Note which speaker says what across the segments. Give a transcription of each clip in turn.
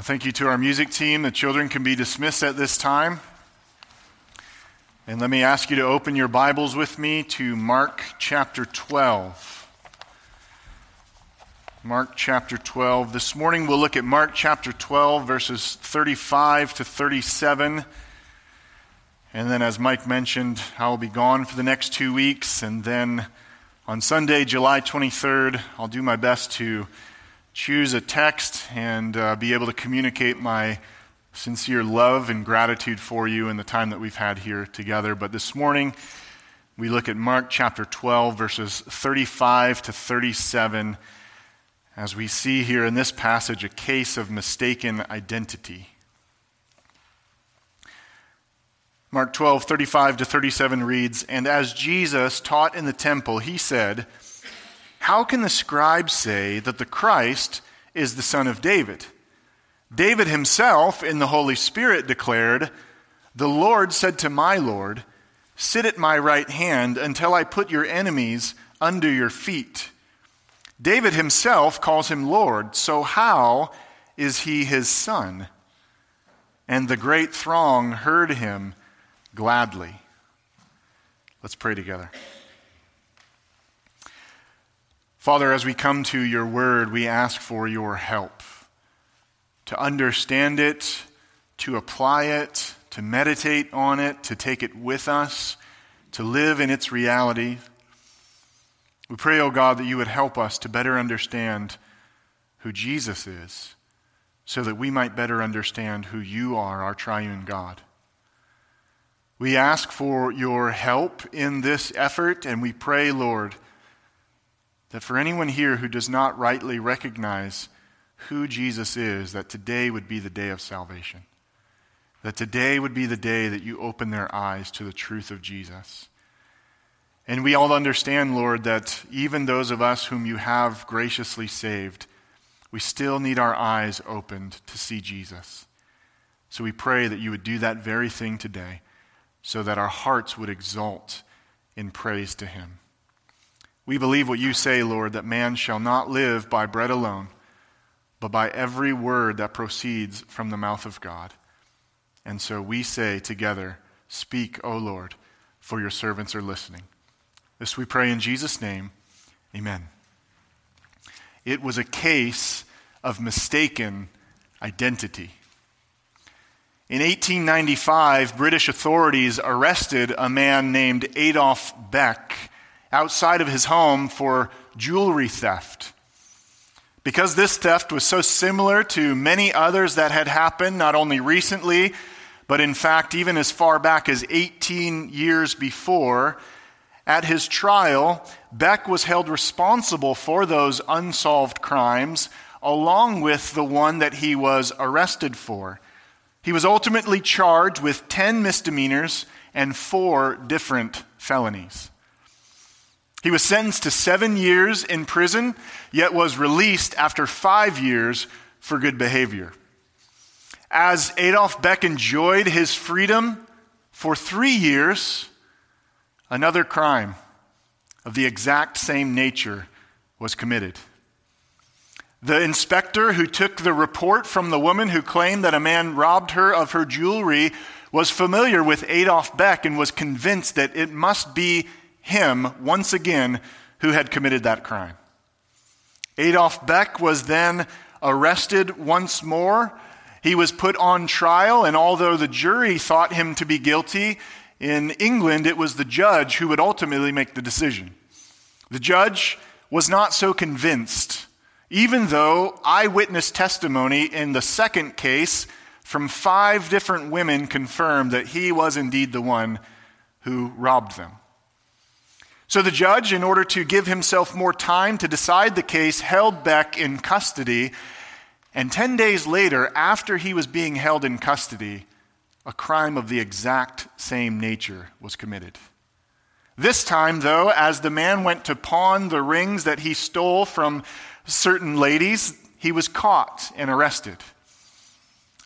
Speaker 1: Thank you to our music team. The children can be dismissed at this time. And let me ask you to open your Bibles with me to Mark chapter 12. Mark chapter 12. This morning we'll look at Mark chapter 12, verses 35 to 37. And then, as Mike mentioned, I will be gone for the next two weeks. And then on Sunday, July 23rd, I'll do my best to choose a text and uh, be able to communicate my sincere love and gratitude for you in the time that we've had here together. But this morning, we look at Mark chapter 12, verses 35 to 37, as we see here in this passage a case of mistaken identity. Mark 12, 35 to 37 reads And as Jesus taught in the temple, he said, how can the scribes say that the Christ is the son of David? David himself, in the Holy Spirit, declared, The Lord said to my Lord, Sit at my right hand until I put your enemies under your feet. David himself calls him Lord, so how is he his son? And the great throng heard him gladly. Let's pray together. Father, as we come to your word, we ask for your help to understand it, to apply it, to meditate on it, to take it with us, to live in its reality. We pray, O oh God, that you would help us to better understand who Jesus is, so that we might better understand who you are, our triune God. We ask for your help in this effort, and we pray, Lord, that for anyone here who does not rightly recognize who Jesus is, that today would be the day of salvation. That today would be the day that you open their eyes to the truth of Jesus. And we all understand, Lord, that even those of us whom you have graciously saved, we still need our eyes opened to see Jesus. So we pray that you would do that very thing today so that our hearts would exult in praise to him. We believe what you say, Lord, that man shall not live by bread alone, but by every word that proceeds from the mouth of God. And so we say together, Speak, O Lord, for your servants are listening. This we pray in Jesus' name. Amen. It was a case of mistaken identity. In 1895, British authorities arrested a man named Adolf Beck outside of his home for jewelry theft. Because this theft was so similar to many others that had happened, not only recently, but in fact, even as far back as 18 years before, at his trial, Beck was held responsible for those unsolved crimes, along with the one that he was arrested for. He was ultimately charged with 10 misdemeanors and four different felonies. He was sentenced to seven years in prison, yet was released after five years for good behavior. As Adolf Beck enjoyed his freedom for three years, another crime of the exact same nature was committed. The inspector who took the report from the woman who claimed that a man robbed her of her jewelry was familiar with Adolf Beck and was convinced that it must be him once again who had committed that crime. Adolf Beck was then arrested once more. He was put on trial, and although the jury thought him to be guilty, in England it was the judge who would ultimately make the decision. The judge was not so convinced, even though eyewitness testimony in the second case from five different women confirmed that he was indeed the one who robbed them. So the judge, in order to give himself more time to decide the case, held Beck in custody. And 10 days later, after he was being held in custody, a crime of the exact same nature was committed. This time, though, as the man went to pawn the rings that he stole from certain ladies, he was caught and arrested.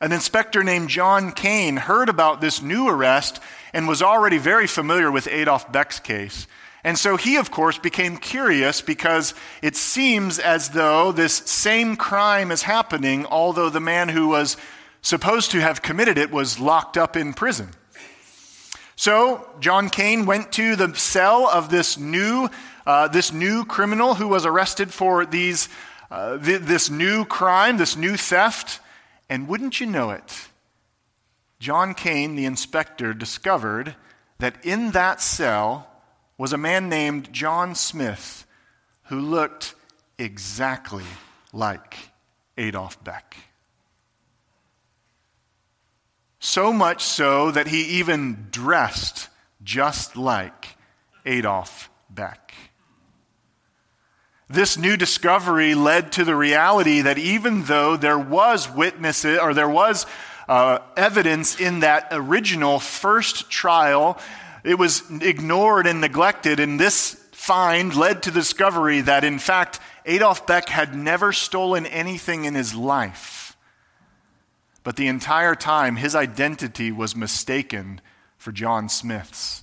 Speaker 1: An inspector named John Kane heard about this new arrest and was already very familiar with Adolf Beck's case. And so he, of course, became curious because it seems as though this same crime is happening, although the man who was supposed to have committed it was locked up in prison. So John Kane went to the cell of this new, uh, this new criminal who was arrested for these, uh, th- this new crime, this new theft. And wouldn't you know it, John Kane, the inspector, discovered that in that cell was a man named John Smith who looked exactly like Adolf Beck. So much so that he even dressed just like Adolf Beck. This new discovery led to the reality that even though there was witnesses or there was uh, evidence in that original first trial it was ignored and neglected, and this find led to the discovery that, in fact, Adolf Beck had never stolen anything in his life. But the entire time, his identity was mistaken for John Smith's,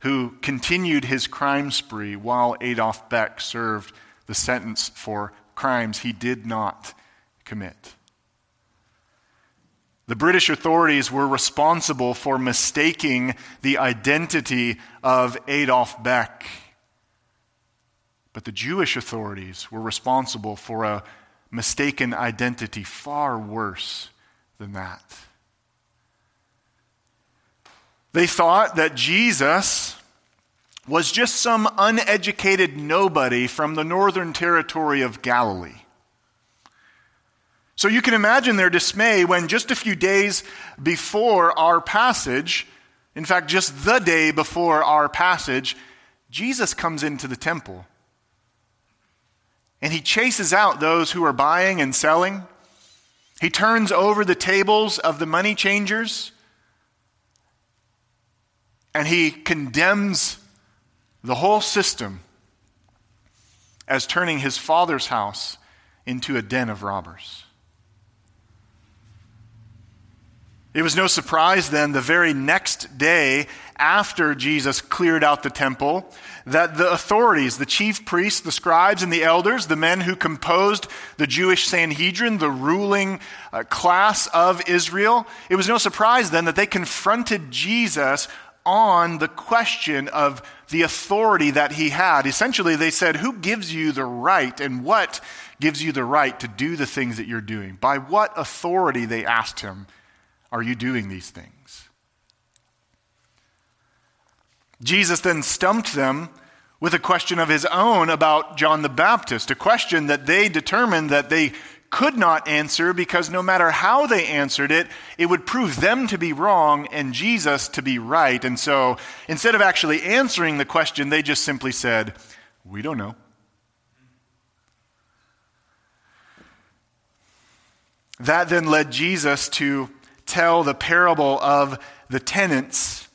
Speaker 1: who continued his crime spree while Adolf Beck served the sentence for crimes he did not commit. The British authorities were responsible for mistaking the identity of Adolf Beck. But the Jewish authorities were responsible for a mistaken identity far worse than that. They thought that Jesus was just some uneducated nobody from the northern territory of Galilee. So you can imagine their dismay when just a few days before our passage, in fact, just the day before our passage, Jesus comes into the temple. And he chases out those who are buying and selling. He turns over the tables of the money changers. And he condemns the whole system as turning his father's house into a den of robbers. It was no surprise then, the very next day after Jesus cleared out the temple, that the authorities, the chief priests, the scribes, and the elders, the men who composed the Jewish Sanhedrin, the ruling uh, class of Israel, it was no surprise then that they confronted Jesus on the question of the authority that he had. Essentially, they said, Who gives you the right and what gives you the right to do the things that you're doing? By what authority, they asked him are you doing these things? Jesus then stumped them with a question of his own about John the Baptist, a question that they determined that they could not answer because no matter how they answered it, it would prove them to be wrong and Jesus to be right. And so instead of actually answering the question, they just simply said, We don't know. That then led Jesus to tell the parable of the tenants,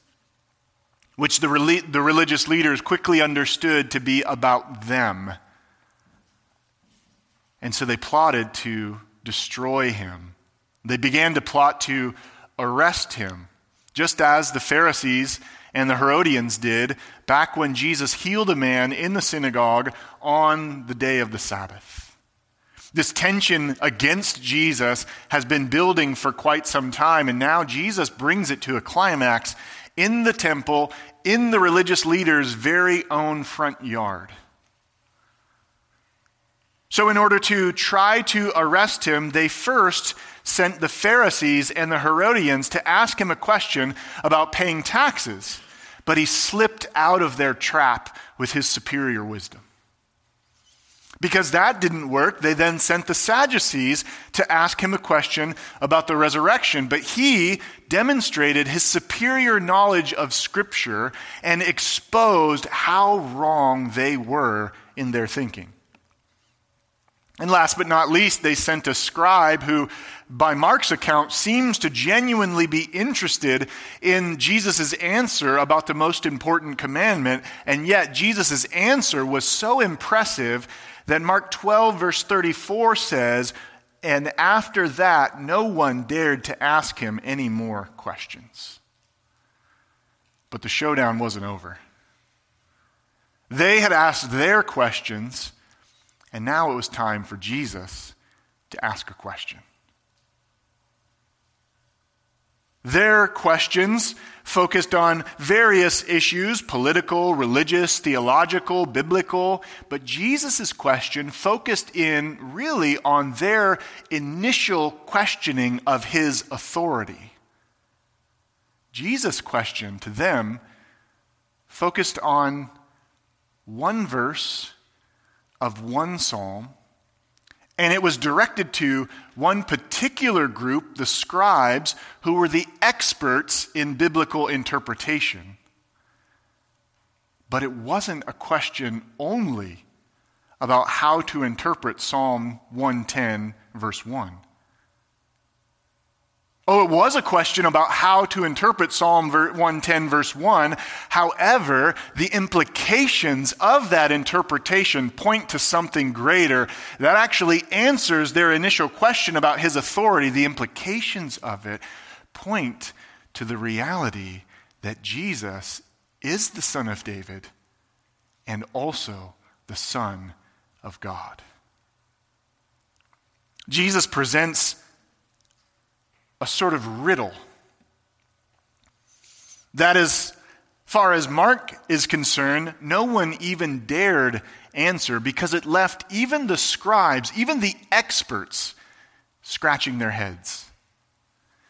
Speaker 1: which the, the religious leaders quickly understood to be about them. And so they plotted to destroy him. They began to plot to arrest him, just as the Pharisees and the Herodians did back when Jesus healed a man in the synagogue on the day of the Sabbath. This tension against Jesus has been building for quite some time, and now Jesus brings it to a climax in the temple, in the religious leader's very own front yard. So, in order to try to arrest him, they first sent the Pharisees and the Herodians to ask him a question about paying taxes, but he slipped out of their trap with his superior wisdom. Because that didn't work, they then sent the Sadducees to ask him a question about the resurrection. But he demonstrated his superior knowledge of Scripture and exposed how wrong they were in their thinking. And last but not least, they sent a scribe who, by Mark's account, seems to genuinely be interested in Jesus' answer about the most important commandment. And yet, Jesus' answer was so impressive then Mark 12, verse 34 says, And after that, no one dared to ask him any more questions. But the showdown wasn't over. They had asked their questions, and now it was time for Jesus to ask a question. Their questions focused on various issues political, religious, theological, biblical, but Jesus' question focused in really on their initial questioning of his authority. Jesus' question to them focused on one verse of one psalm and it was directed to one particular group, the scribes, who were the experts in biblical interpretation. But it wasn't a question only about how to interpret Psalm 110, verse 1. Oh, it was a question about how to interpret Psalm 110, verse 1. However, the implications of that interpretation point to something greater that actually answers their initial question about his authority. The implications of it point to the reality that Jesus is the Son of David and also the Son of God. Jesus presents a sort of riddle. That as far as Mark is concerned, no one even dared answer because it left even the scribes, even the experts, scratching their heads.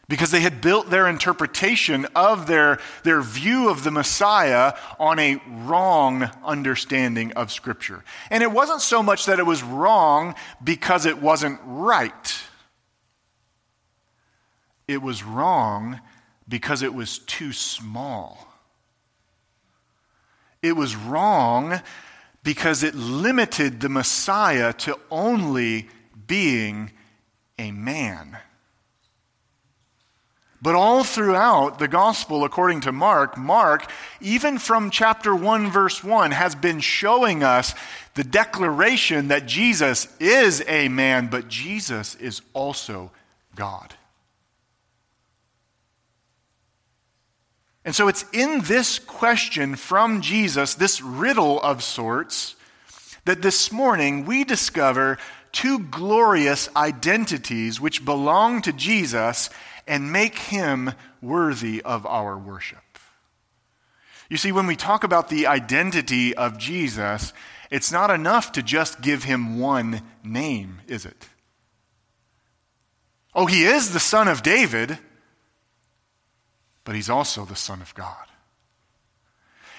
Speaker 1: Because they had built their interpretation of their, their view of the Messiah on a wrong understanding of Scripture. And it wasn't so much that it was wrong because it wasn't right. It was wrong because it was too small. It was wrong because it limited the Messiah to only being a man. But all throughout the gospel, according to Mark, Mark, even from chapter 1, verse 1, has been showing us the declaration that Jesus is a man, but Jesus is also God. And so it's in this question from Jesus, this riddle of sorts, that this morning we discover two glorious identities which belong to Jesus and make him worthy of our worship. You see, when we talk about the identity of Jesus, it's not enough to just give him one name, is it? Oh, he is the son of David but he's also the Son of God.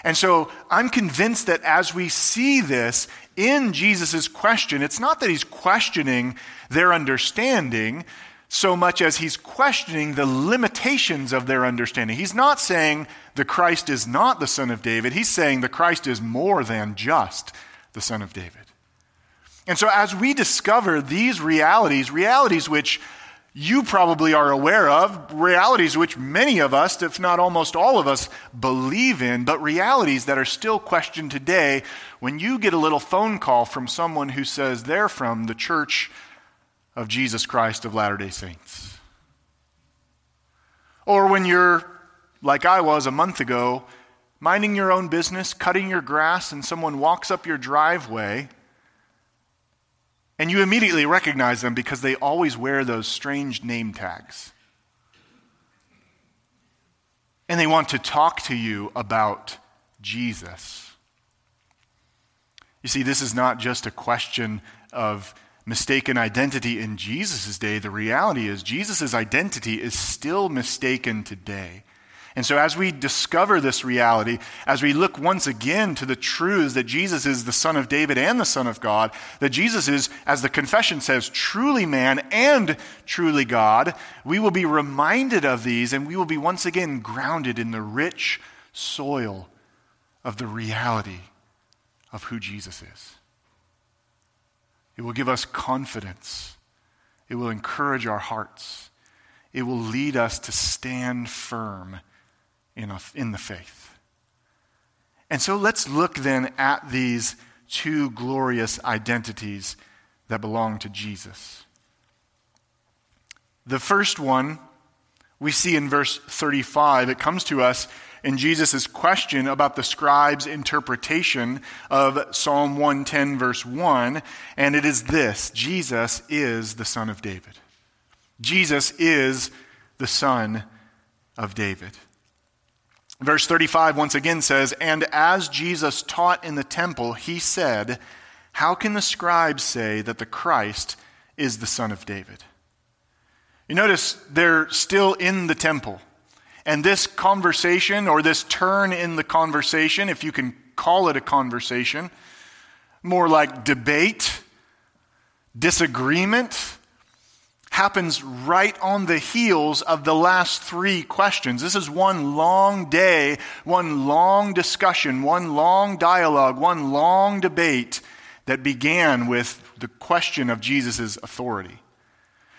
Speaker 1: And so I'm convinced that as we see this in Jesus' question, it's not that he's questioning their understanding so much as he's questioning the limitations of their understanding. He's not saying the Christ is not the Son of David, he's saying the Christ is more than just the Son of David. And so as we discover these realities, realities which you probably are aware of, realities which many of us, if not almost all of us, believe in, but realities that are still questioned today when you get a little phone call from someone who says they're from the Church of Jesus Christ of Latter day Saints. Or when you're, like I was a month ago, minding your own business, cutting your grass, and someone walks up your driveway and you immediately recognize them because they always wear those strange name tags. And they want to talk to you about Jesus. You see, this is not just a question of mistaken identity in Jesus' day. The reality is, Jesus' identity is still mistaken today. And so, as we discover this reality, as we look once again to the truths that Jesus is the Son of David and the Son of God, that Jesus is, as the confession says, truly man and truly God, we will be reminded of these and we will be once again grounded in the rich soil of the reality of who Jesus is. It will give us confidence, it will encourage our hearts, it will lead us to stand firm in, a, in the faith. And so let's look then at these two glorious identities that belong to Jesus. The first one we see in verse 35. It comes to us in Jesus' question about the scribe's interpretation of Psalm 110, verse 1, and it is this Jesus is the Son of David. Jesus is the Son of David. Verse 35 once again says, And as Jesus taught in the temple, he said, How can the scribes say that the Christ is the Son of David? You notice they're still in the temple. And this conversation, or this turn in the conversation, if you can call it a conversation, more like debate, disagreement, happens right on the heels of the last three questions. This is one long day, one long discussion, one long dialogue, one long debate that began with the question of Jesus' authority.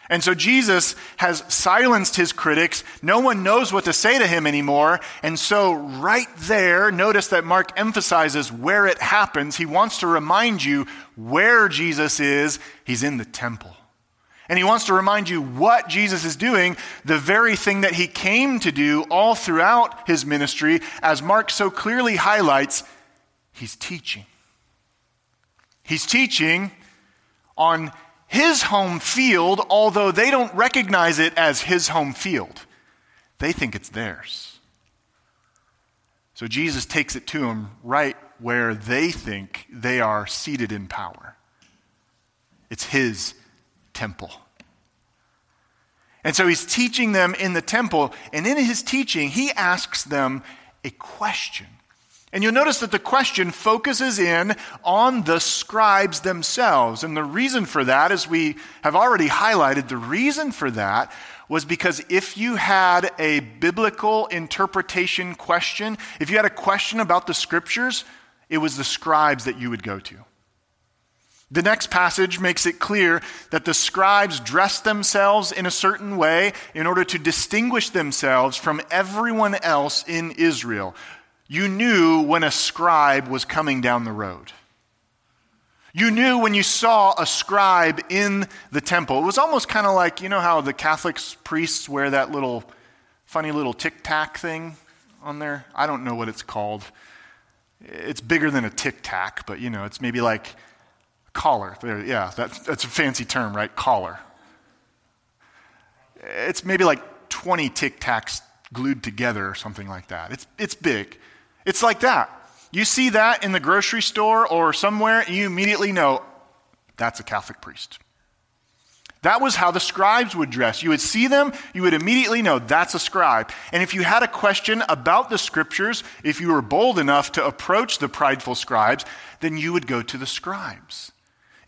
Speaker 1: And so Jesus has silenced his critics. No one knows what to say to him anymore. And so, right there, notice that Mark emphasizes where it happens. He wants to remind you where Jesus is. He's in the temple. And he wants to remind you what Jesus is doing, the very thing that he came to do all throughout his ministry, as Mark so clearly highlights, he's teaching. He's teaching on his home field, although they don't recognize it as his home field. They think it's theirs. So Jesus takes it to them right where they think they are seated in power. It's his temple. And so he's teaching them in the temple, and in his teaching, he asks them a question. And you'll notice that the question focuses in on the scribes themselves. And the reason for that, as we have already highlighted, the reason for that was because if you had a biblical interpretation question, if you had a question about the scriptures, it was the scribes that you would go to. The next passage makes it clear that the scribes dressed themselves in a certain way in order to distinguish themselves from everyone else in Israel. You knew when a scribe was coming down the road. You knew when you saw a scribe in the temple. It was almost kind of like, you know how the Catholic priests wear that little funny little tic tac thing on there? I don't know what it's called. It's bigger than a tic tac, but you know, it's maybe like Collar. There, yeah, that's, that's a fancy term, right? Collar. It's maybe like 20 tic tacs glued together or something like that. It's, it's big. It's like that. You see that in the grocery store or somewhere, and you immediately know that's a Catholic priest. That was how the scribes would dress. You would see them, you would immediately know that's a scribe. And if you had a question about the scriptures, if you were bold enough to approach the prideful scribes, then you would go to the scribes.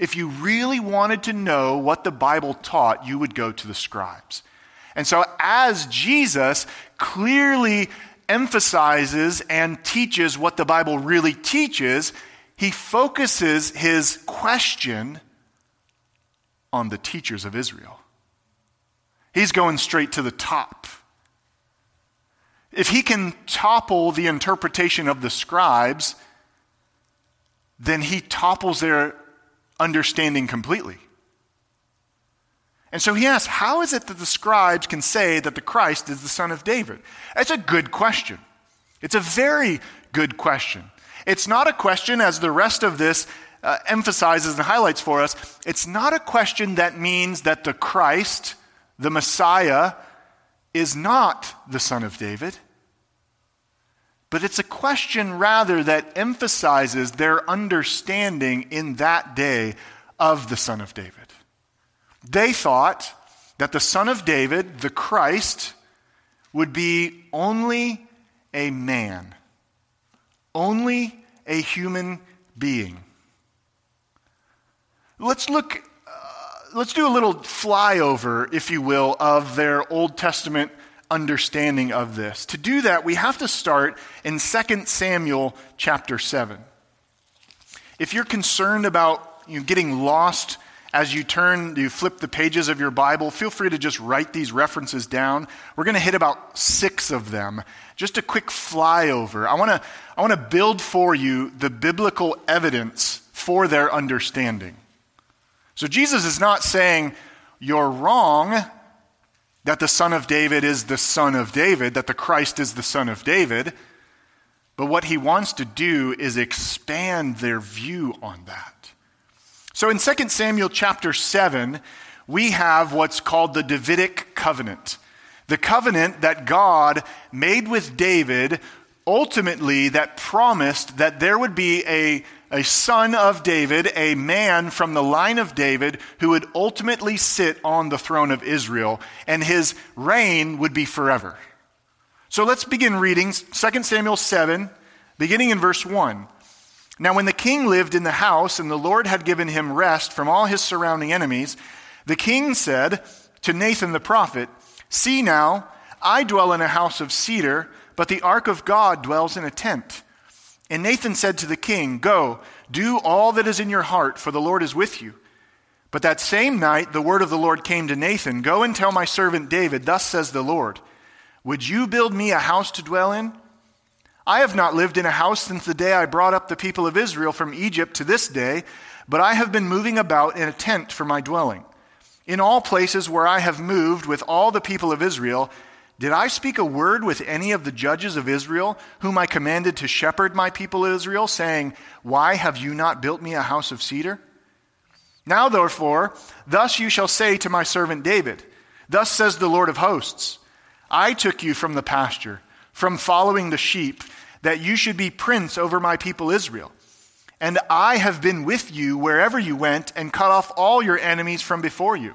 Speaker 1: If you really wanted to know what the Bible taught, you would go to the scribes. And so, as Jesus clearly emphasizes and teaches what the Bible really teaches, he focuses his question on the teachers of Israel. He's going straight to the top. If he can topple the interpretation of the scribes, then he topples their understanding completely. And so he asks, How is it that the scribes can say that the Christ is the son of David? That's a good question. It's a very good question. It's not a question, as the rest of this uh, emphasizes and highlights for us, it's not a question that means that the Christ, the Messiah, is not the son of David. But it's a question rather that emphasizes their understanding in that day of the Son of David. They thought that the Son of David, the Christ, would be only a man, only a human being. Let's look, uh, let's do a little flyover, if you will, of their Old Testament understanding of this. To do that, we have to start in 2 Samuel chapter 7. If you're concerned about you know, getting lost as you turn, you flip the pages of your Bible, feel free to just write these references down. We're going to hit about six of them. Just a quick flyover. I want to I want to build for you the biblical evidence for their understanding. So Jesus is not saying you're wrong that the Son of David is the Son of David, that the Christ is the Son of David. But what he wants to do is expand their view on that. So in 2 Samuel chapter 7, we have what's called the Davidic covenant. The covenant that God made with David, ultimately, that promised that there would be a, a son of David, a man from the line of David, who would ultimately sit on the throne of Israel, and his reign would be forever. So let's begin reading 2 Samuel 7, beginning in verse 1. Now, when the king lived in the house, and the Lord had given him rest from all his surrounding enemies, the king said to Nathan the prophet, See now, I dwell in a house of cedar, but the ark of God dwells in a tent. And Nathan said to the king, Go, do all that is in your heart, for the Lord is with you. But that same night the word of the Lord came to Nathan Go and tell my servant David, Thus says the Lord, Would you build me a house to dwell in? I have not lived in a house since the day I brought up the people of Israel from Egypt to this day, but I have been moving about in a tent for my dwelling. In all places where I have moved with all the people of Israel, did I speak a word with any of the judges of Israel, whom I commanded to shepherd my people Israel, saying, Why have you not built me a house of cedar? Now, therefore, thus you shall say to my servant David, Thus says the Lord of hosts, I took you from the pasture, from following the sheep, that you should be prince over my people Israel. And I have been with you wherever you went and cut off all your enemies from before you.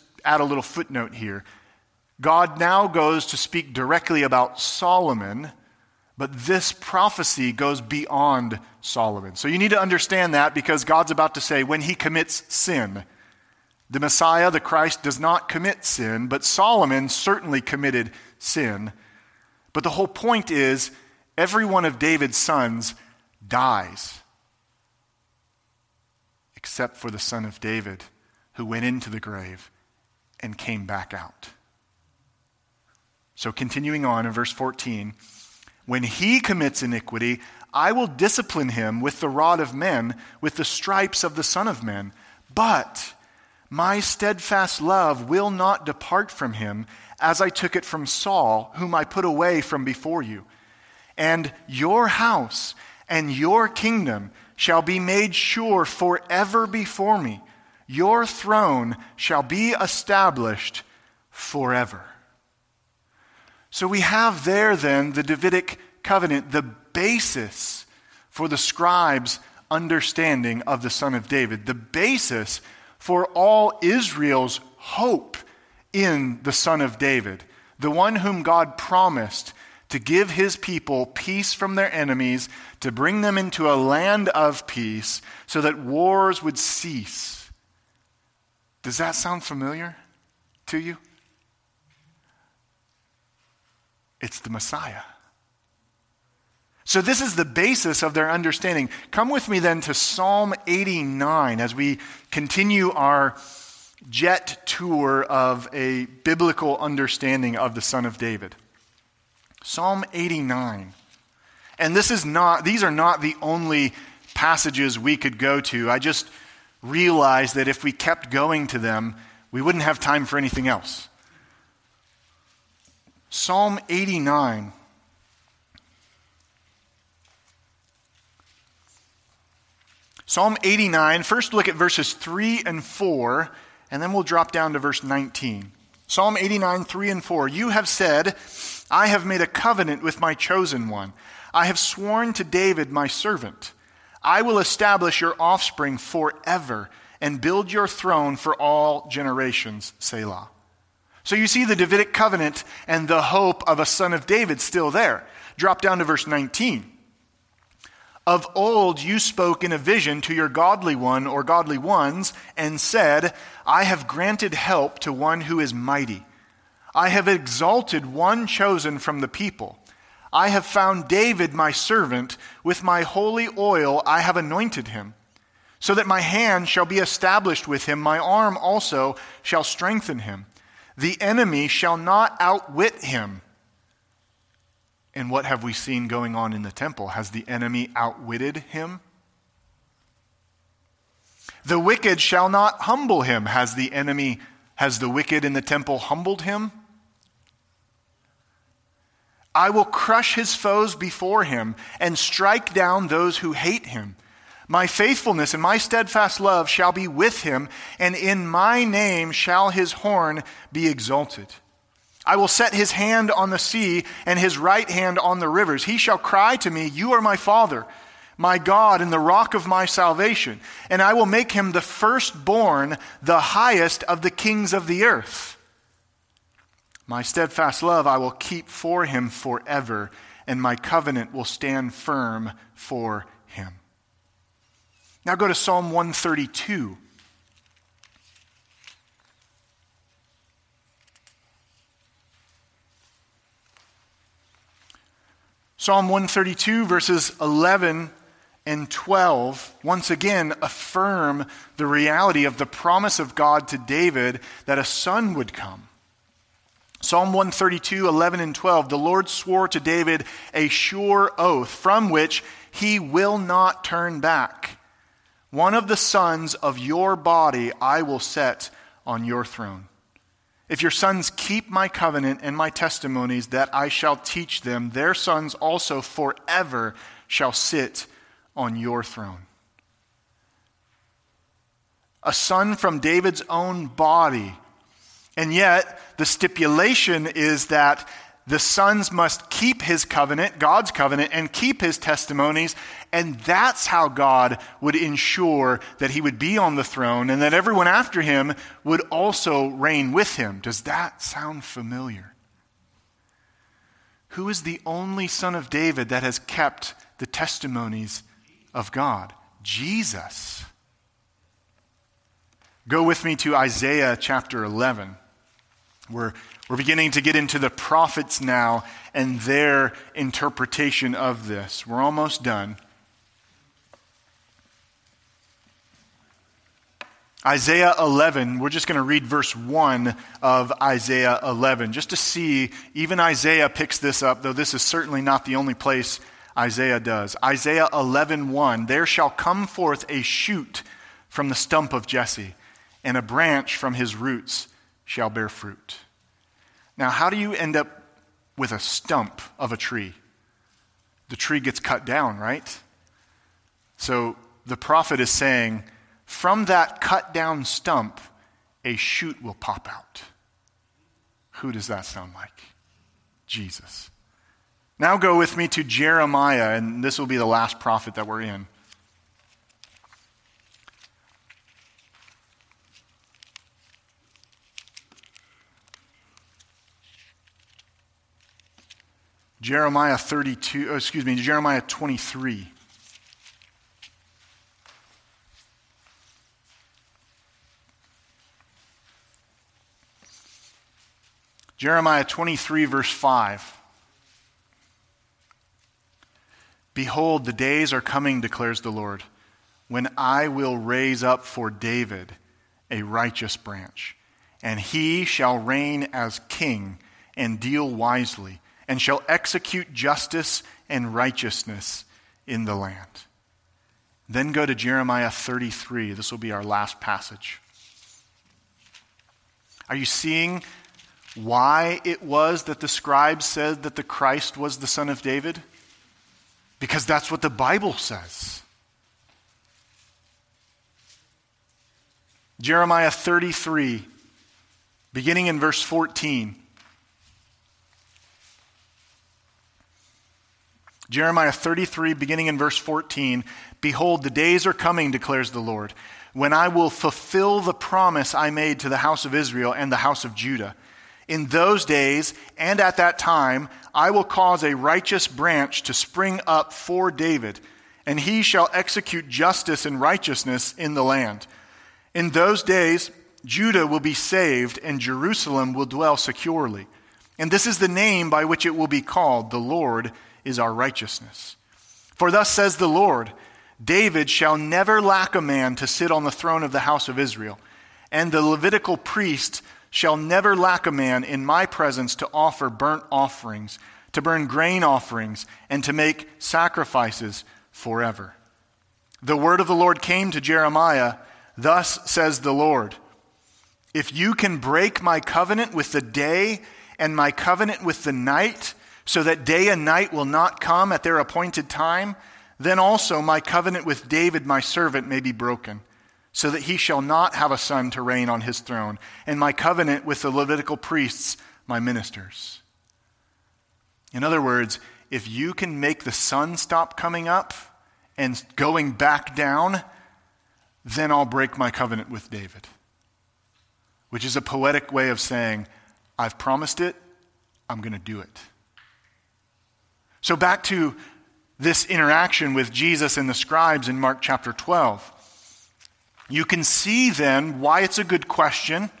Speaker 1: add a little footnote here. God now goes to speak directly about Solomon, but this prophecy goes beyond Solomon. So you need to understand that because God's about to say when he commits sin, the Messiah, the Christ, does not commit sin, but Solomon certainly committed sin. But the whole point is every one of David's sons dies except for the son of David who went into the grave and came back out. So, continuing on in verse 14, when he commits iniquity, I will discipline him with the rod of men, with the stripes of the Son of Men. But my steadfast love will not depart from him, as I took it from Saul, whom I put away from before you. And your house and your kingdom shall be made sure forever before me. Your throne shall be established forever. So we have there then the Davidic covenant, the basis for the scribes' understanding of the Son of David, the basis for all Israel's hope in the Son of David, the one whom God promised to give his people peace from their enemies, to bring them into a land of peace, so that wars would cease. Does that sound familiar to you? It's the Messiah. So, this is the basis of their understanding. Come with me then to Psalm 89 as we continue our jet tour of a biblical understanding of the Son of David. Psalm 89. And this is not, these are not the only passages we could go to. I just realized that if we kept going to them, we wouldn't have time for anything else. Psalm 89. Psalm 89, first look at verses 3 and 4, and then we'll drop down to verse 19. Psalm 89, 3 and 4. You have said, I have made a covenant with my chosen one. I have sworn to David, my servant, I will establish your offspring forever and build your throne for all generations. Selah. So you see the Davidic covenant and the hope of a son of David still there. Drop down to verse 19. Of old you spoke in a vision to your godly one or godly ones and said, I have granted help to one who is mighty. I have exalted one chosen from the people. I have found David my servant. With my holy oil I have anointed him, so that my hand shall be established with him, my arm also shall strengthen him. The enemy shall not outwit him. And what have we seen going on in the temple? Has the enemy outwitted him? The wicked shall not humble him. Has the enemy, has the wicked in the temple humbled him? I will crush his foes before him and strike down those who hate him. My faithfulness and my steadfast love shall be with him, and in my name shall his horn be exalted. I will set his hand on the sea and his right hand on the rivers. He shall cry to me, You are my Father, my God, and the rock of my salvation. And I will make him the firstborn, the highest of the kings of the earth. My steadfast love I will keep for him forever, and my covenant will stand firm for him. Now go to Psalm 132. Psalm 132, verses 11 and 12, once again affirm the reality of the promise of God to David that a son would come. Psalm 132, 11 and 12. The Lord swore to David a sure oath from which he will not turn back. One of the sons of your body I will set on your throne. If your sons keep my covenant and my testimonies that I shall teach them, their sons also forever shall sit on your throne. A son from David's own body and yet, the stipulation is that the sons must keep his covenant, God's covenant, and keep his testimonies. And that's how God would ensure that he would be on the throne and that everyone after him would also reign with him. Does that sound familiar? Who is the only son of David that has kept the testimonies of God? Jesus. Go with me to Isaiah chapter 11. We're, we're beginning to get into the prophets now and their interpretation of this. We're almost done. Isaiah 11, we're just going to read verse 1 of Isaiah 11 just to see. Even Isaiah picks this up, though this is certainly not the only place Isaiah does. Isaiah 11, 1, There shall come forth a shoot from the stump of Jesse, and a branch from his roots shall bear fruit. Now, how do you end up with a stump of a tree? The tree gets cut down, right? So the prophet is saying, from that cut down stump, a shoot will pop out. Who does that sound like? Jesus. Now go with me to Jeremiah, and this will be the last prophet that we're in. Jeremiah 32, oh, excuse me, Jeremiah 23. Jeremiah 23, verse 5. Behold, the days are coming, declares the Lord, when I will raise up for David a righteous branch, and he shall reign as king and deal wisely and shall execute justice and righteousness in the land. Then go to Jeremiah 33. This will be our last passage. Are you seeing why it was that the scribes said that the Christ was the son of David? Because that's what the Bible says. Jeremiah 33, beginning in verse 14. Jeremiah 33, beginning in verse 14 Behold, the days are coming, declares the Lord, when I will fulfill the promise I made to the house of Israel and the house of Judah. In those days and at that time, I will cause a righteous branch to spring up for David, and he shall execute justice and righteousness in the land. In those days, Judah will be saved, and Jerusalem will dwell securely. And this is the name by which it will be called the Lord is our righteousness. For thus says the Lord David shall never lack a man to sit on the throne of the house of Israel, and the Levitical priest shall never lack a man in my presence to offer burnt offerings, to burn grain offerings, and to make sacrifices forever. The word of the Lord came to Jeremiah Thus says the Lord If you can break my covenant with the day and my covenant with the night, so that day and night will not come at their appointed time, then also my covenant with David my servant may be broken, so that he shall not have a son to reign on his throne, and my covenant with the Levitical priests my ministers. In other words, if you can make the sun stop coming up and going back down, then I'll break my covenant with David. Which is a poetic way of saying, I've promised it, I'm going to do it. So, back to this interaction with Jesus and the scribes in Mark chapter 12. You can see then why it's a good question,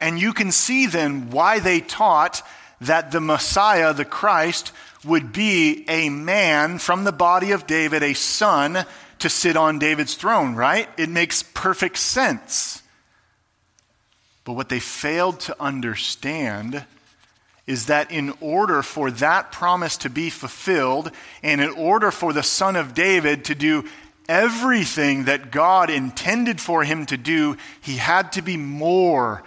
Speaker 1: and you can see then why they taught that the Messiah, the Christ, would be a man from the body of David, a son to sit on David's throne, right? It makes perfect sense. But what they failed to understand is that in order for that promise to be fulfilled, and in order for the Son of David to do everything that God intended for him to do, he had to be more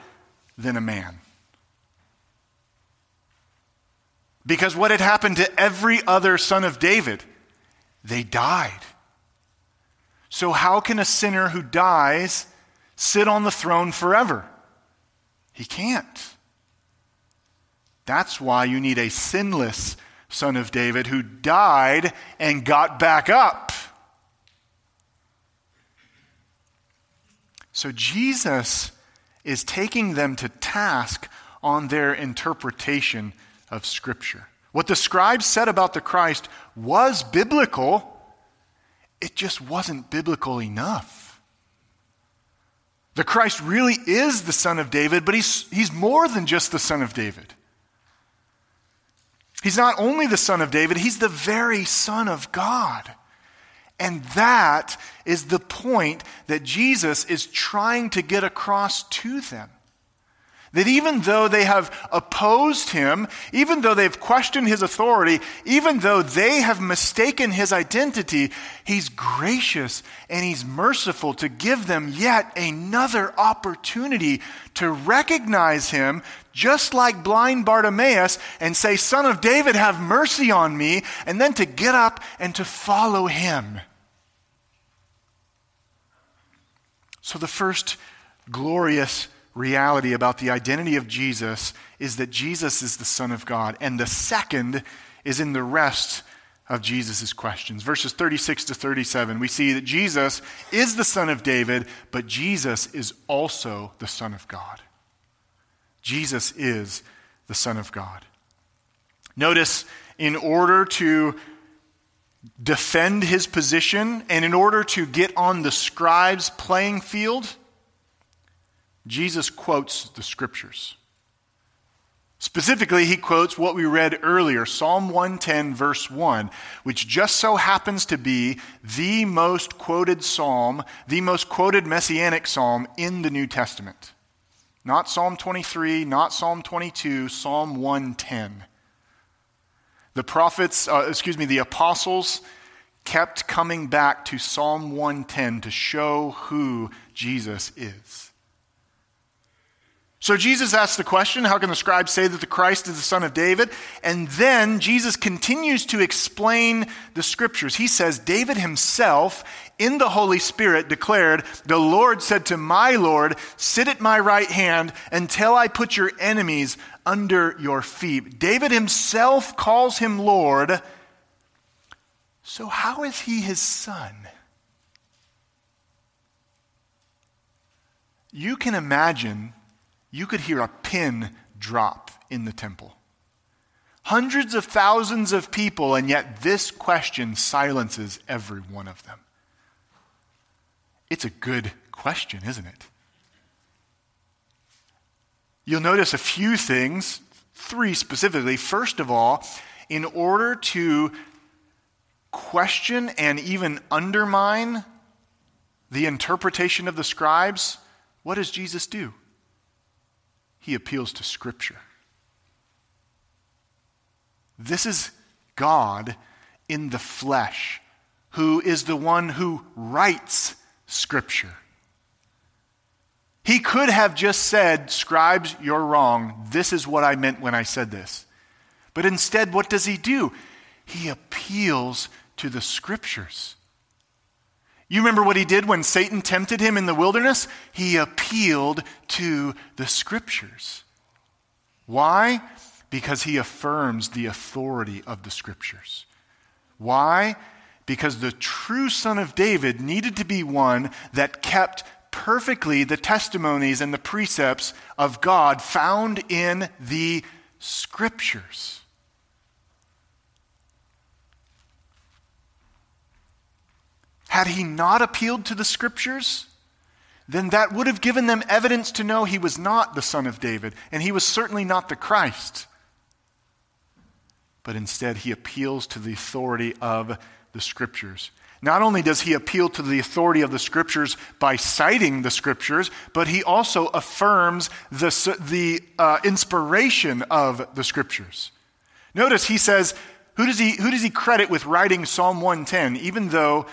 Speaker 1: than a man. Because what had happened to every other son of David? They died. So, how can a sinner who dies sit on the throne forever? He can't. That's why you need a sinless son of David who died and got back up. So Jesus is taking them to task on their interpretation of Scripture. What the scribes said about the Christ was biblical, it just wasn't biblical enough. The Christ really is the Son of David, but he's, he's more than just the Son of David. He's not only the son of David, he's the very son of God. And that is the point that Jesus is trying to get across to them. That even though they have opposed him, even though they've questioned his authority, even though they have mistaken his identity, he's gracious and he's merciful to give them yet another opportunity to recognize him, just like blind Bartimaeus, and say, Son of David, have mercy on me, and then to get up and to follow him. So the first glorious reality about the identity of Jesus is that Jesus is the Son of God. And the second is in the rest of Jesus' questions. Verses 36 to 37, we see that Jesus is the Son of David, but Jesus is also the Son of God. Jesus is the Son of God. Notice, in order to defend his position and in order to get on the scribes' playing field, Jesus quotes the scriptures. Specifically, he quotes what we read earlier, Psalm 110, verse 1, which just so happens to be the most quoted psalm, the most quoted messianic psalm in the New Testament. Not Psalm 23, not Psalm 22, Psalm 110. The prophets, uh, excuse me, the apostles kept coming back to Psalm 110 to show who Jesus is. So Jesus asks the question how can the scribes say that the Christ is the son of David? And then Jesus continues to explain the scriptures. He says, David himself in the Holy Spirit declared, The Lord said to my Lord, Sit at my right hand until I put your enemies under your feet. David himself calls him Lord, So, how is he his son? You can imagine you could hear a pin drop in the temple. Hundreds of thousands of people, and yet this question silences every one of them. It's a good question, isn't it? You'll notice a few things, three specifically. First of all, in order to question and even undermine the interpretation of the scribes, what does Jesus do? He appeals to Scripture. This is God in the flesh, who is the one who writes Scripture. He could have just said, Scribes, you're wrong. This is what I meant when I said this. But instead, what does he do? He appeals to the Scriptures. You remember what he did when Satan tempted him in the wilderness? He appealed to the Scriptures. Why? Because he affirms the authority of the Scriptures. Why? Because the true Son of David needed to be one that kept perfectly the testimonies and the precepts of God found in the Scriptures. Had he not appealed to the Scriptures, then that would have given them evidence to know he was not the Son of David, and he was certainly not the Christ. But instead, he appeals to the authority of the Scriptures. Not only does he appeal to the authority of the scriptures by citing the scriptures, but he also affirms the, the uh, inspiration of the scriptures. Notice he says, who does, he, who does he credit with writing Psalm 110, even though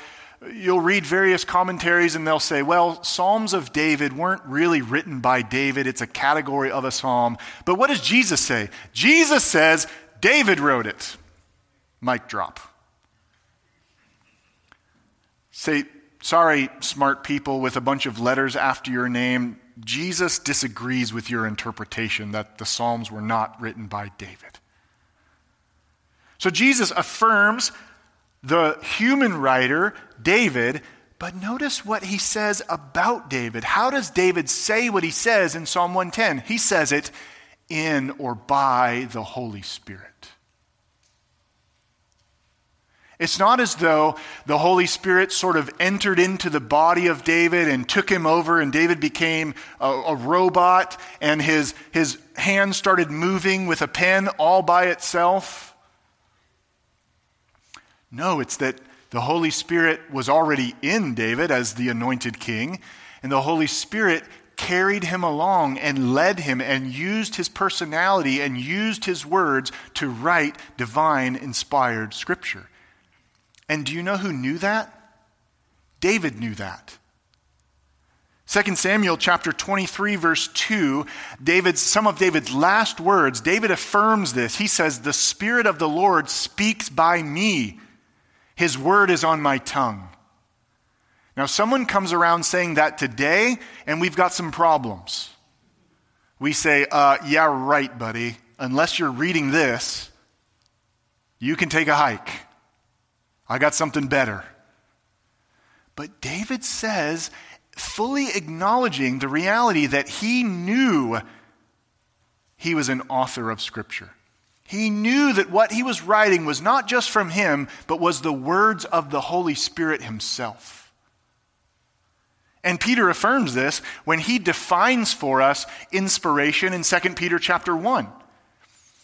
Speaker 1: you'll read various commentaries and they'll say, well, Psalms of David weren't really written by David, it's a category of a psalm. But what does Jesus say? Jesus says, David wrote it. Mic drop. Say, sorry, smart people with a bunch of letters after your name, Jesus disagrees with your interpretation that the Psalms were not written by David. So Jesus affirms the human writer, David, but notice what he says about David. How does David say what he says in Psalm 110? He says it in or by the Holy Spirit. It's not as though the Holy Spirit sort of entered into the body of David and took him over, and David became a, a, robot, and his, his hand started moving with a pen all by itself. No, it's that the Holy Spirit was already in David as the anointed king, and the Holy Spirit carried him along and led him and used his personality and used his words to write divine inspired scripture. And do you know who knew that? David knew that. 2 Samuel chapter 23 verse 2, David's some of David's last words, David affirms this. He says, "The spirit of the Lord speaks by me. His word is on my tongue." Now someone comes around saying that today and we've got some problems. We say, uh, yeah, right, buddy. Unless you're reading this, you can take a hike. I got something better. But David says, fully acknowledging the reality that he knew he was an author of Scripture. He knew that what he was writing was not just from him, but was the words of the Holy Spirit himself. And Peter affirms this when he defines for us inspiration in 2 Peter chapter 1.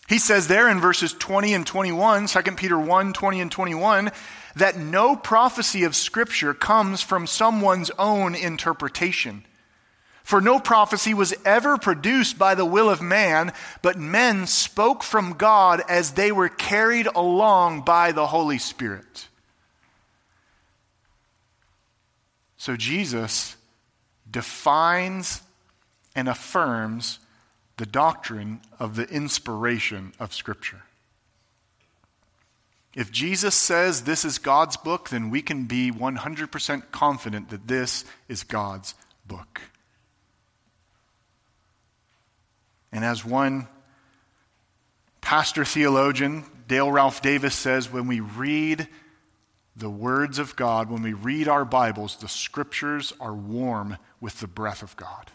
Speaker 1: He says there in verses 20 and 21, 2 Peter 1 20 and 21, that no prophecy of Scripture comes from someone's own interpretation. For no prophecy was ever produced by the will of man, but men spoke from God as they were carried along by the Holy Spirit. So Jesus defines and affirms the doctrine of the inspiration of Scripture. If Jesus says this is God's book, then we can be 100% confident that this is God's book. And as one pastor theologian, Dale Ralph Davis, says, when we read the words of God, when we read our Bibles, the scriptures are warm with the breath of God.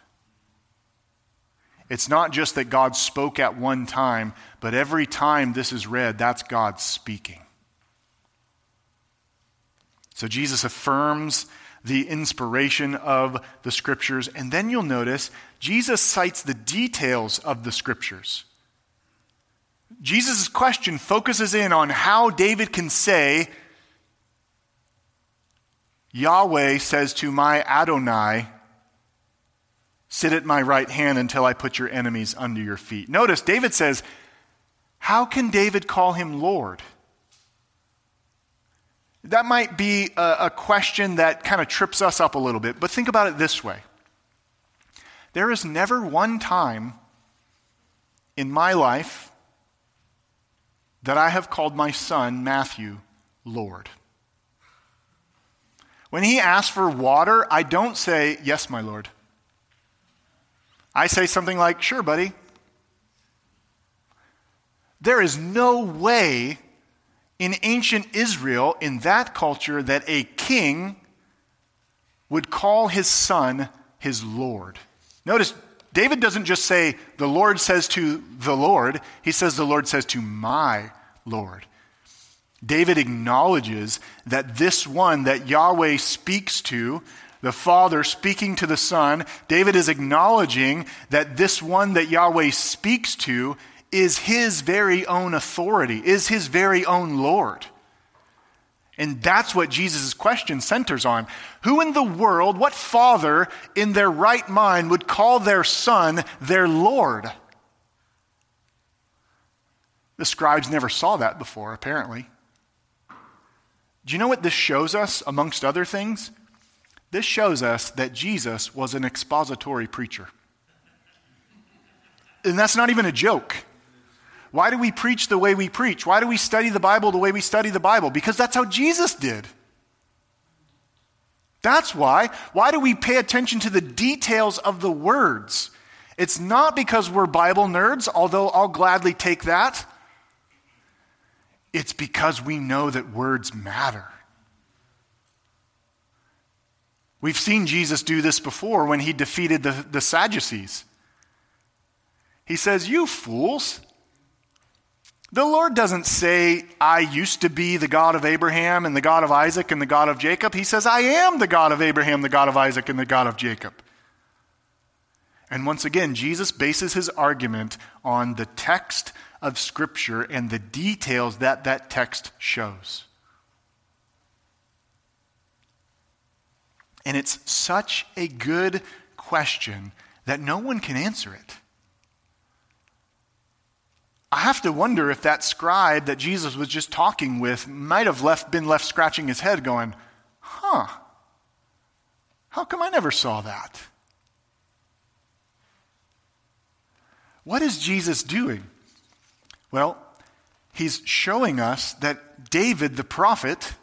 Speaker 1: It's not just that God spoke at one time, but every time this is read, that's God speaking. So Jesus affirms the inspiration of the scriptures, and then you'll notice Jesus cites the details of the scriptures. Jesus' question focuses in on how David can say, Yahweh says to my Adonai, Sit at my right hand until I put your enemies under your feet. Notice, David says, How can David call him Lord? That might be a, a question that kind of trips us up a little bit, but think about it this way. There is never one time in my life that I have called my son, Matthew, Lord. When he asks for water, I don't say, Yes, my Lord. I say something like, Sure, buddy. There is no way in ancient Israel, in that culture, that a king would call his son his Lord. Notice, David doesn't just say, the Lord says to the Lord, he says, the Lord says to my Lord. David acknowledges that this one that Yahweh speaks to the Father speaking to the Son, David is acknowledging that this one that Yahweh speaks to is his very own authority, is his very own Lord. And that's what Jesus' question centers on. Who in the world, what father in their right mind would call their son their Lord? The scribes never saw that before, apparently. Do you know what this shows us, amongst other things? This shows us that Jesus was an expository preacher. And that's not even a joke. Why do we preach the way we preach? Why do we study the Bible the way we study the Bible? Because that's how Jesus did. That's why. Why do we pay attention to the details of the words? It's not because we're Bible nerds, although I'll gladly take that. It's because we know that words matter. We've seen Jesus do this before when he defeated the, the Sadducees. He says, You fools. The Lord doesn't say, I used to be the God of Abraham and the God of Isaac and the God of Jacob. He says, I am the God of Abraham, the God of Isaac, and the God of Jacob. And once again, Jesus bases his argument on the text of Scripture and the details that that text shows. And it's such a good question that no one can answer it. I have to wonder if that scribe that Jesus was just talking with might have left, been left scratching his head, going, huh, how come I never saw that? What is Jesus doing? Well, he's showing us that David the prophet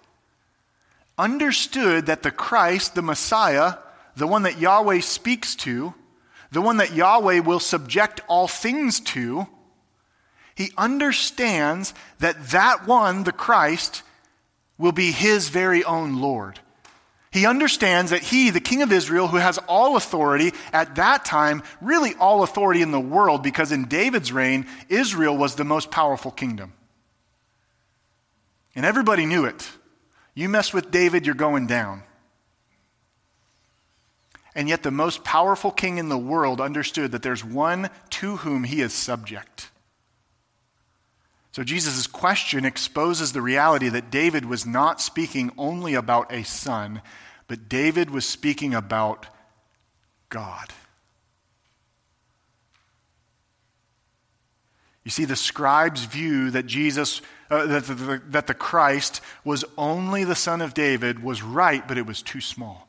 Speaker 1: understood that the Christ, the Messiah, the one that Yahweh speaks to, the one that Yahweh will subject all things to, he understands that that one, the Christ, will be his very own Lord. He understands that he, the King of Israel, who has all authority at that time, really all authority in the world, because in David's reign, Israel was the most powerful kingdom. And everybody knew it. You mess with David, you're going down. And yet, the most powerful king in the world understood that there's one to whom he is subject. So, Jesus' question exposes the reality that David was not speaking only about a son, but David was speaking about God. You see, the scribes' view that Jesus uh, that, the, that the Christ was only the son of David was right, but it was too small.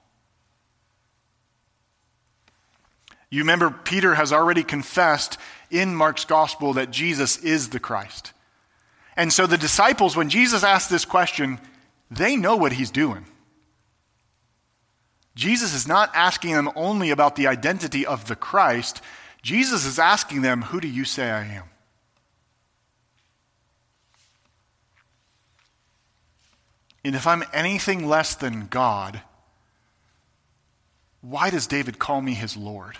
Speaker 1: You remember, Peter has already confessed in Mark's gospel that Jesus is the Christ. And so the disciples, when Jesus asked this question, they know what he's doing. Jesus is not asking them only about the identity of the Christ, Jesus is asking them, Who do you say I am? and if I'm anything less than God, why does David call me his Lord?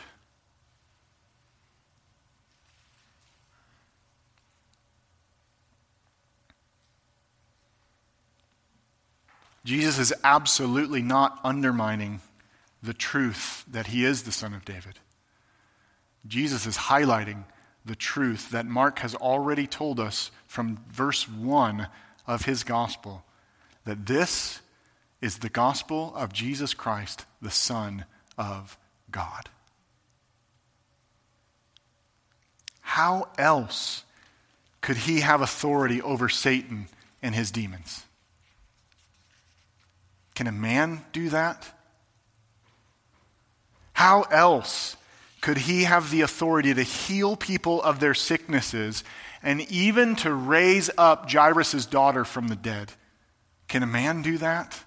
Speaker 1: Jesus is absolutely not undermining the truth that he is the Son of David. Jesus is highlighting the truth that Mark has already told us from verse 1 of his gospel that this is the gospel of Jesus Christ, the Son of God. How else could he have authority over Satan and his demons? Can a man do that? How else could he have the authority to heal people of their sicknesses and even to raise up Jairus' daughter from the dead? Can a man do that?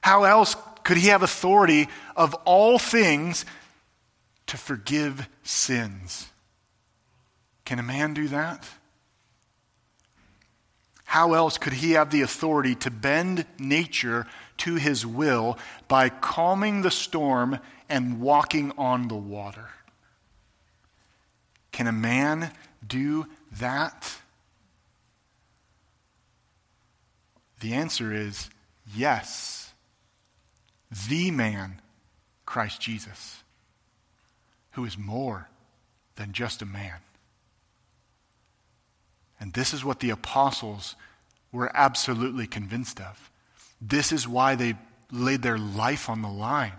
Speaker 1: How else could he have authority of all things to forgive sins? Can a man do that? How else could he have the authority to bend nature to his will by calming the storm and walking on the water? Can a man do that? The answer is yes. The man, Christ Jesus, who is more than just a man. And this is what the apostles were absolutely convinced of. This is why they laid their life on the line.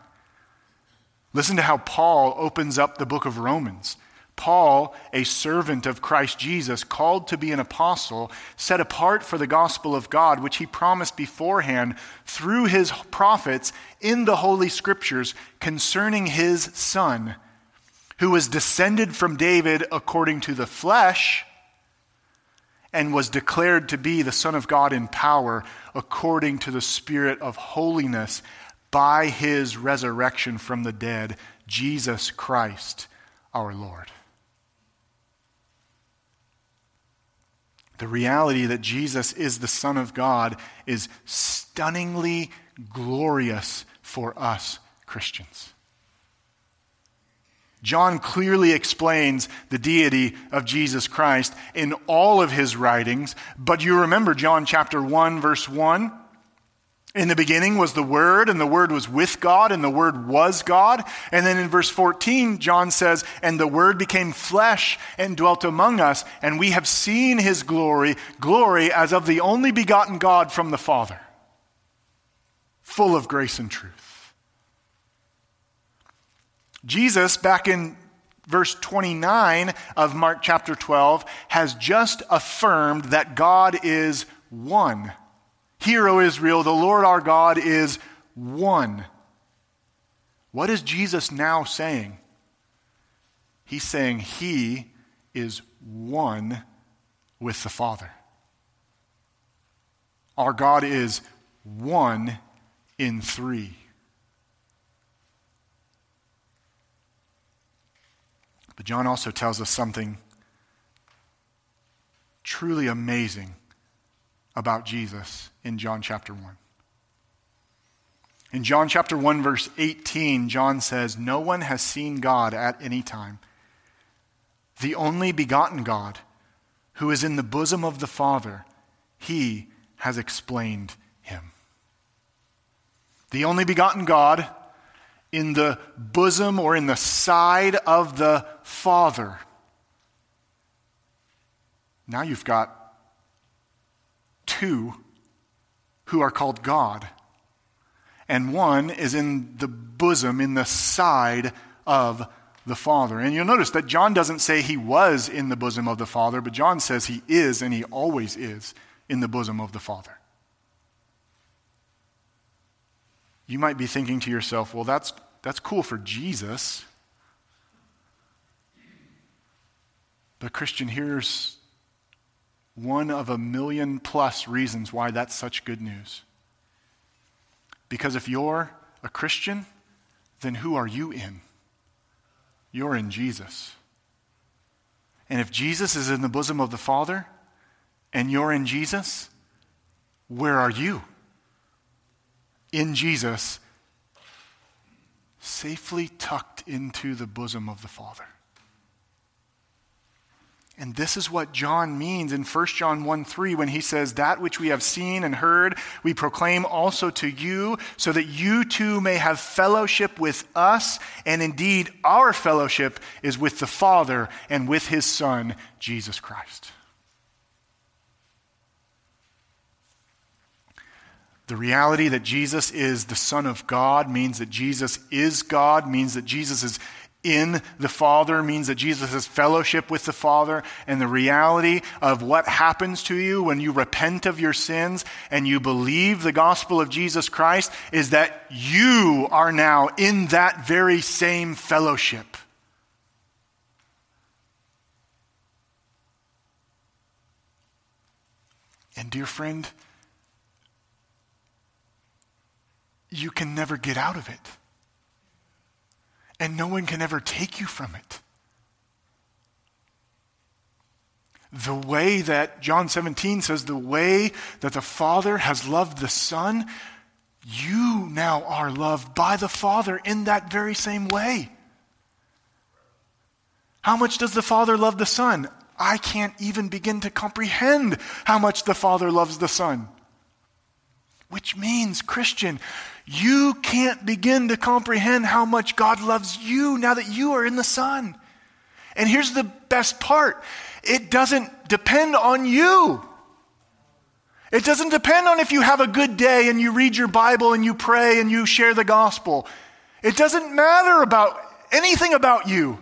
Speaker 1: Listen to how Paul opens up the book of Romans. Paul, a servant of Christ Jesus, called to be an apostle, set apart for the gospel of God, which he promised beforehand through his prophets in the Holy Scriptures concerning his Son, who was descended from David according to the flesh and was declared to be the Son of God in power according to the Spirit of holiness by his resurrection from the dead, Jesus Christ our Lord. The reality that Jesus is the Son of God is stunningly glorious for us Christians. John clearly explains the deity of Jesus Christ in all of his writings, but you remember John chapter 1, verse 1. In the beginning was the Word, and the Word was with God, and the Word was God. And then in verse 14, John says, And the Word became flesh and dwelt among us, and we have seen his glory, glory as of the only begotten God from the Father, full of grace and truth. Jesus, back in verse 29 of Mark chapter 12, has just affirmed that God is one. Hear, O Israel, the Lord our God is one. What is Jesus now saying? He's saying he is one with the Father. Our God is one in three. But John also tells us something truly amazing about Jesus in John chapter 1. In John chapter 1, verse 18, John says, No one has seen God at any time. The only begotten God, who is in the bosom of the Father, he has explained him. The only begotten God in the bosom or in the side of the Father. Now you've got two who are called God, and one is in the bosom, in the side of the Father. And you'll notice that John doesn't say he was in the bosom of the Father, but John says he is and he always is in the bosom of the Father. You might be thinking to yourself, well, that's, that's cool for Jesus. But, Christian, here's one of a million plus reasons why that's such good news. Because if you're a Christian, then who are you in? You're in Jesus. And if Jesus is in the bosom of the Father and you're in Jesus, Where are you? In Jesus, safely tucked into the bosom of the Father. And this is what John means in 1 John 1 3 when he says, That which we have seen and heard, we proclaim also to you, so that you too may have fellowship with us. And indeed, our fellowship is with the Father and with his Son, Jesus Christ. The reality that Jesus is the Son of God means that Jesus is God, means that Jesus is in the Father means that Jesus has fellowship with the Father. And the reality of what happens to you when you repent of your sins and you believe the gospel of Jesus Christ is that you are now in that very same fellowship. And, dear friend, you can never get out of it and no one can ever take you from it. The way that John 17 says, the way that the Father has loved the Son, you now are loved by the Father in that very same way. How much does the Father love the Son? I can't even begin to comprehend how much the Father loves the Son. Which means, Christian, you can't begin to comprehend how much God loves you now that you are in the Son. And here's the best part it doesn't depend on you. It doesn't depend on if you have a good day and you read your Bible and you pray and you share the gospel. It doesn't matter about anything about you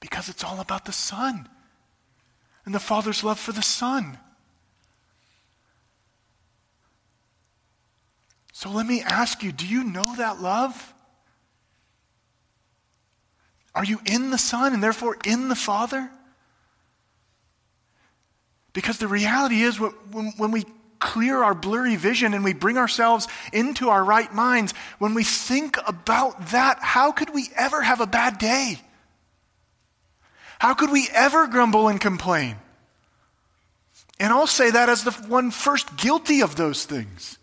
Speaker 1: because it's all about the Son and the Father's love for the Son. So let me ask you do you know that love? Are you in the Son and therefore in the Father? Because the reality is, when, when we clear our blurry vision and we bring ourselves into our right minds, when we think about that, how could we ever have a bad day? How could we ever grumble and complain? And I'll say that as the one first guilty of those things.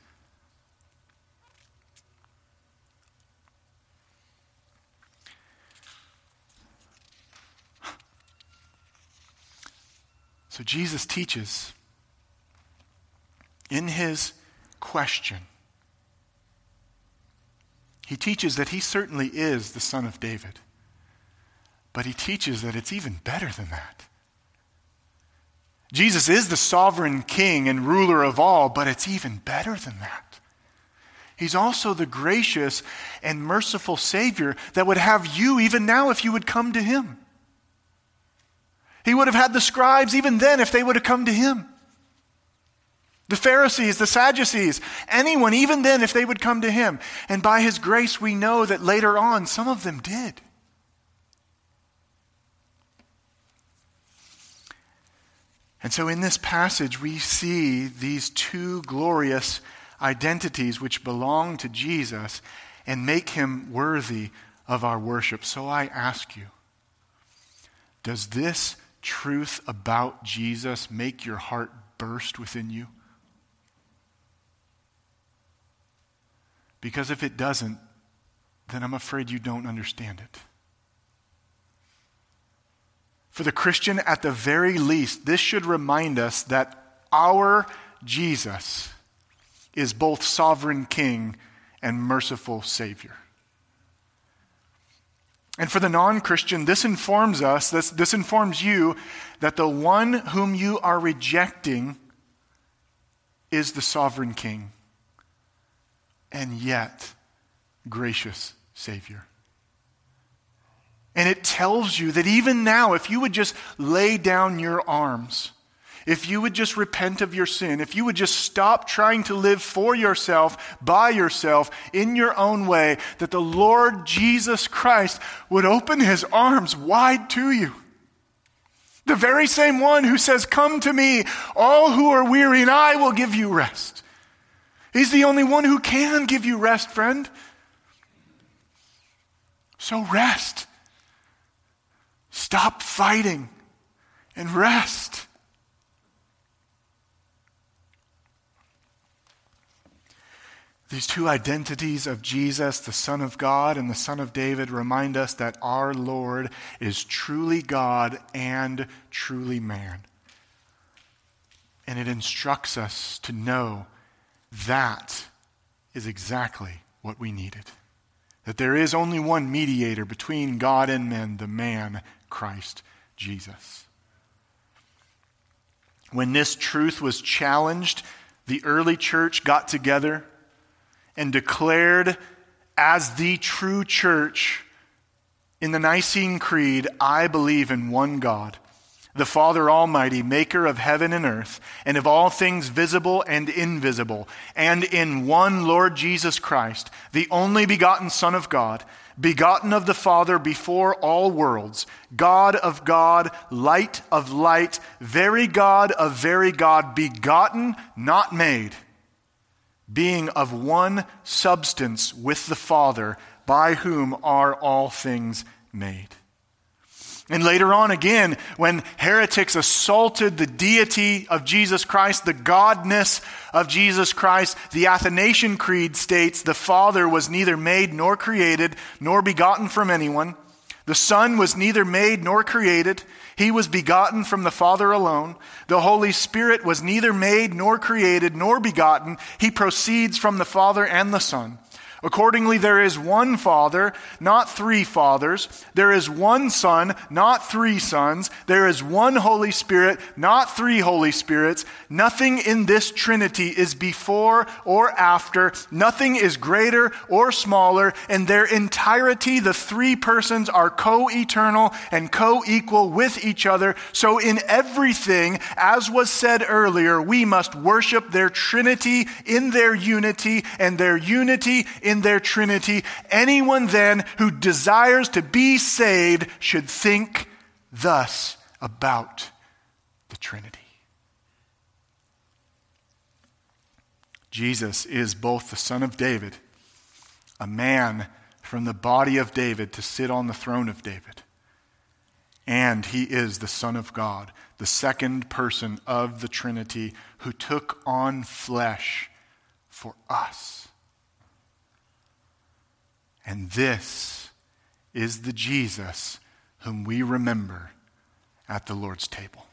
Speaker 1: So Jesus teaches in his question, he teaches that he certainly is the son of David, but he teaches that it's even better than that. Jesus is the sovereign king and ruler of all, but it's even better than that. He's also the gracious and merciful Savior that would have you even now if you would come to him. He would have had the scribes even then if they would have come to him. The Pharisees, the Sadducees, anyone, even then, if they would come to him. And by his grace, we know that later on, some of them did. And so in this passage, we see these two glorious identities which belong to Jesus and make him worthy of our worship. So I ask you, does this truth about Jesus make your heart burst within you? Because if it doesn't, then I'm afraid you don't understand it. For the Christian, at the very least, this should remind us that our Jesus is both sovereign King and merciful Savior. And for the non Christian, this informs us, this, this informs you, that the one whom you are rejecting is the sovereign king and yet gracious Savior. And it tells you that even now, if you would just lay down your arms, if you would just repent of your sin, if you would just stop trying to live for yourself, by yourself, in your own way, that the Lord Jesus Christ would open his arms wide to you. The very same one who says, Come to me, all who are weary, and I will give you rest. He's the only one who can give you rest, friend. So rest. Stop fighting and rest. These two identities of Jesus, the Son of God and the Son of David, remind us that our Lord is truly God and truly man. And it instructs us to know that is exactly what we needed. That there is only one mediator between God and men, the man, Christ Jesus. When this truth was challenged, the early church got together and declared as the true church in the Nicene Creed, I believe in one God, the Father Almighty, maker of heaven and earth, and of all things visible and invisible, and in one Lord Jesus Christ, the only begotten Son of God, begotten of the Father before all worlds, God of God, light of light, very God of very God, begotten, not made being of one substance with the Father, by whom are all things made. And later on, again, when heretics assaulted the deity of Jesus Christ, the godness of Jesus Christ, the Athanasian Creed states the Father was neither made nor created, nor begotten from anyone. The Son was neither made nor created. He was begotten from the Father alone. The Holy Spirit was neither made nor created nor begotten. He proceeds from the Father and the Son. Accordingly, there is one Father, not three fathers. There is one Son, not three sons. There is one Holy Spirit, not three Holy Spirits. Nothing in this Trinity is before or after. Nothing is greater or smaller. In their entirety, the three persons are co eternal and co equal with each other. So, in everything, as was said earlier, we must worship their Trinity in their unity and their unity in their Trinity. Anyone then who desires to be saved should think thus about the Trinity. Jesus is both the Son of David, a man from the body of David to sit on the throne of David, and he is the Son of God, the second person of the Trinity who took on flesh for us. And this is the Jesus whom we remember at the Lord's table.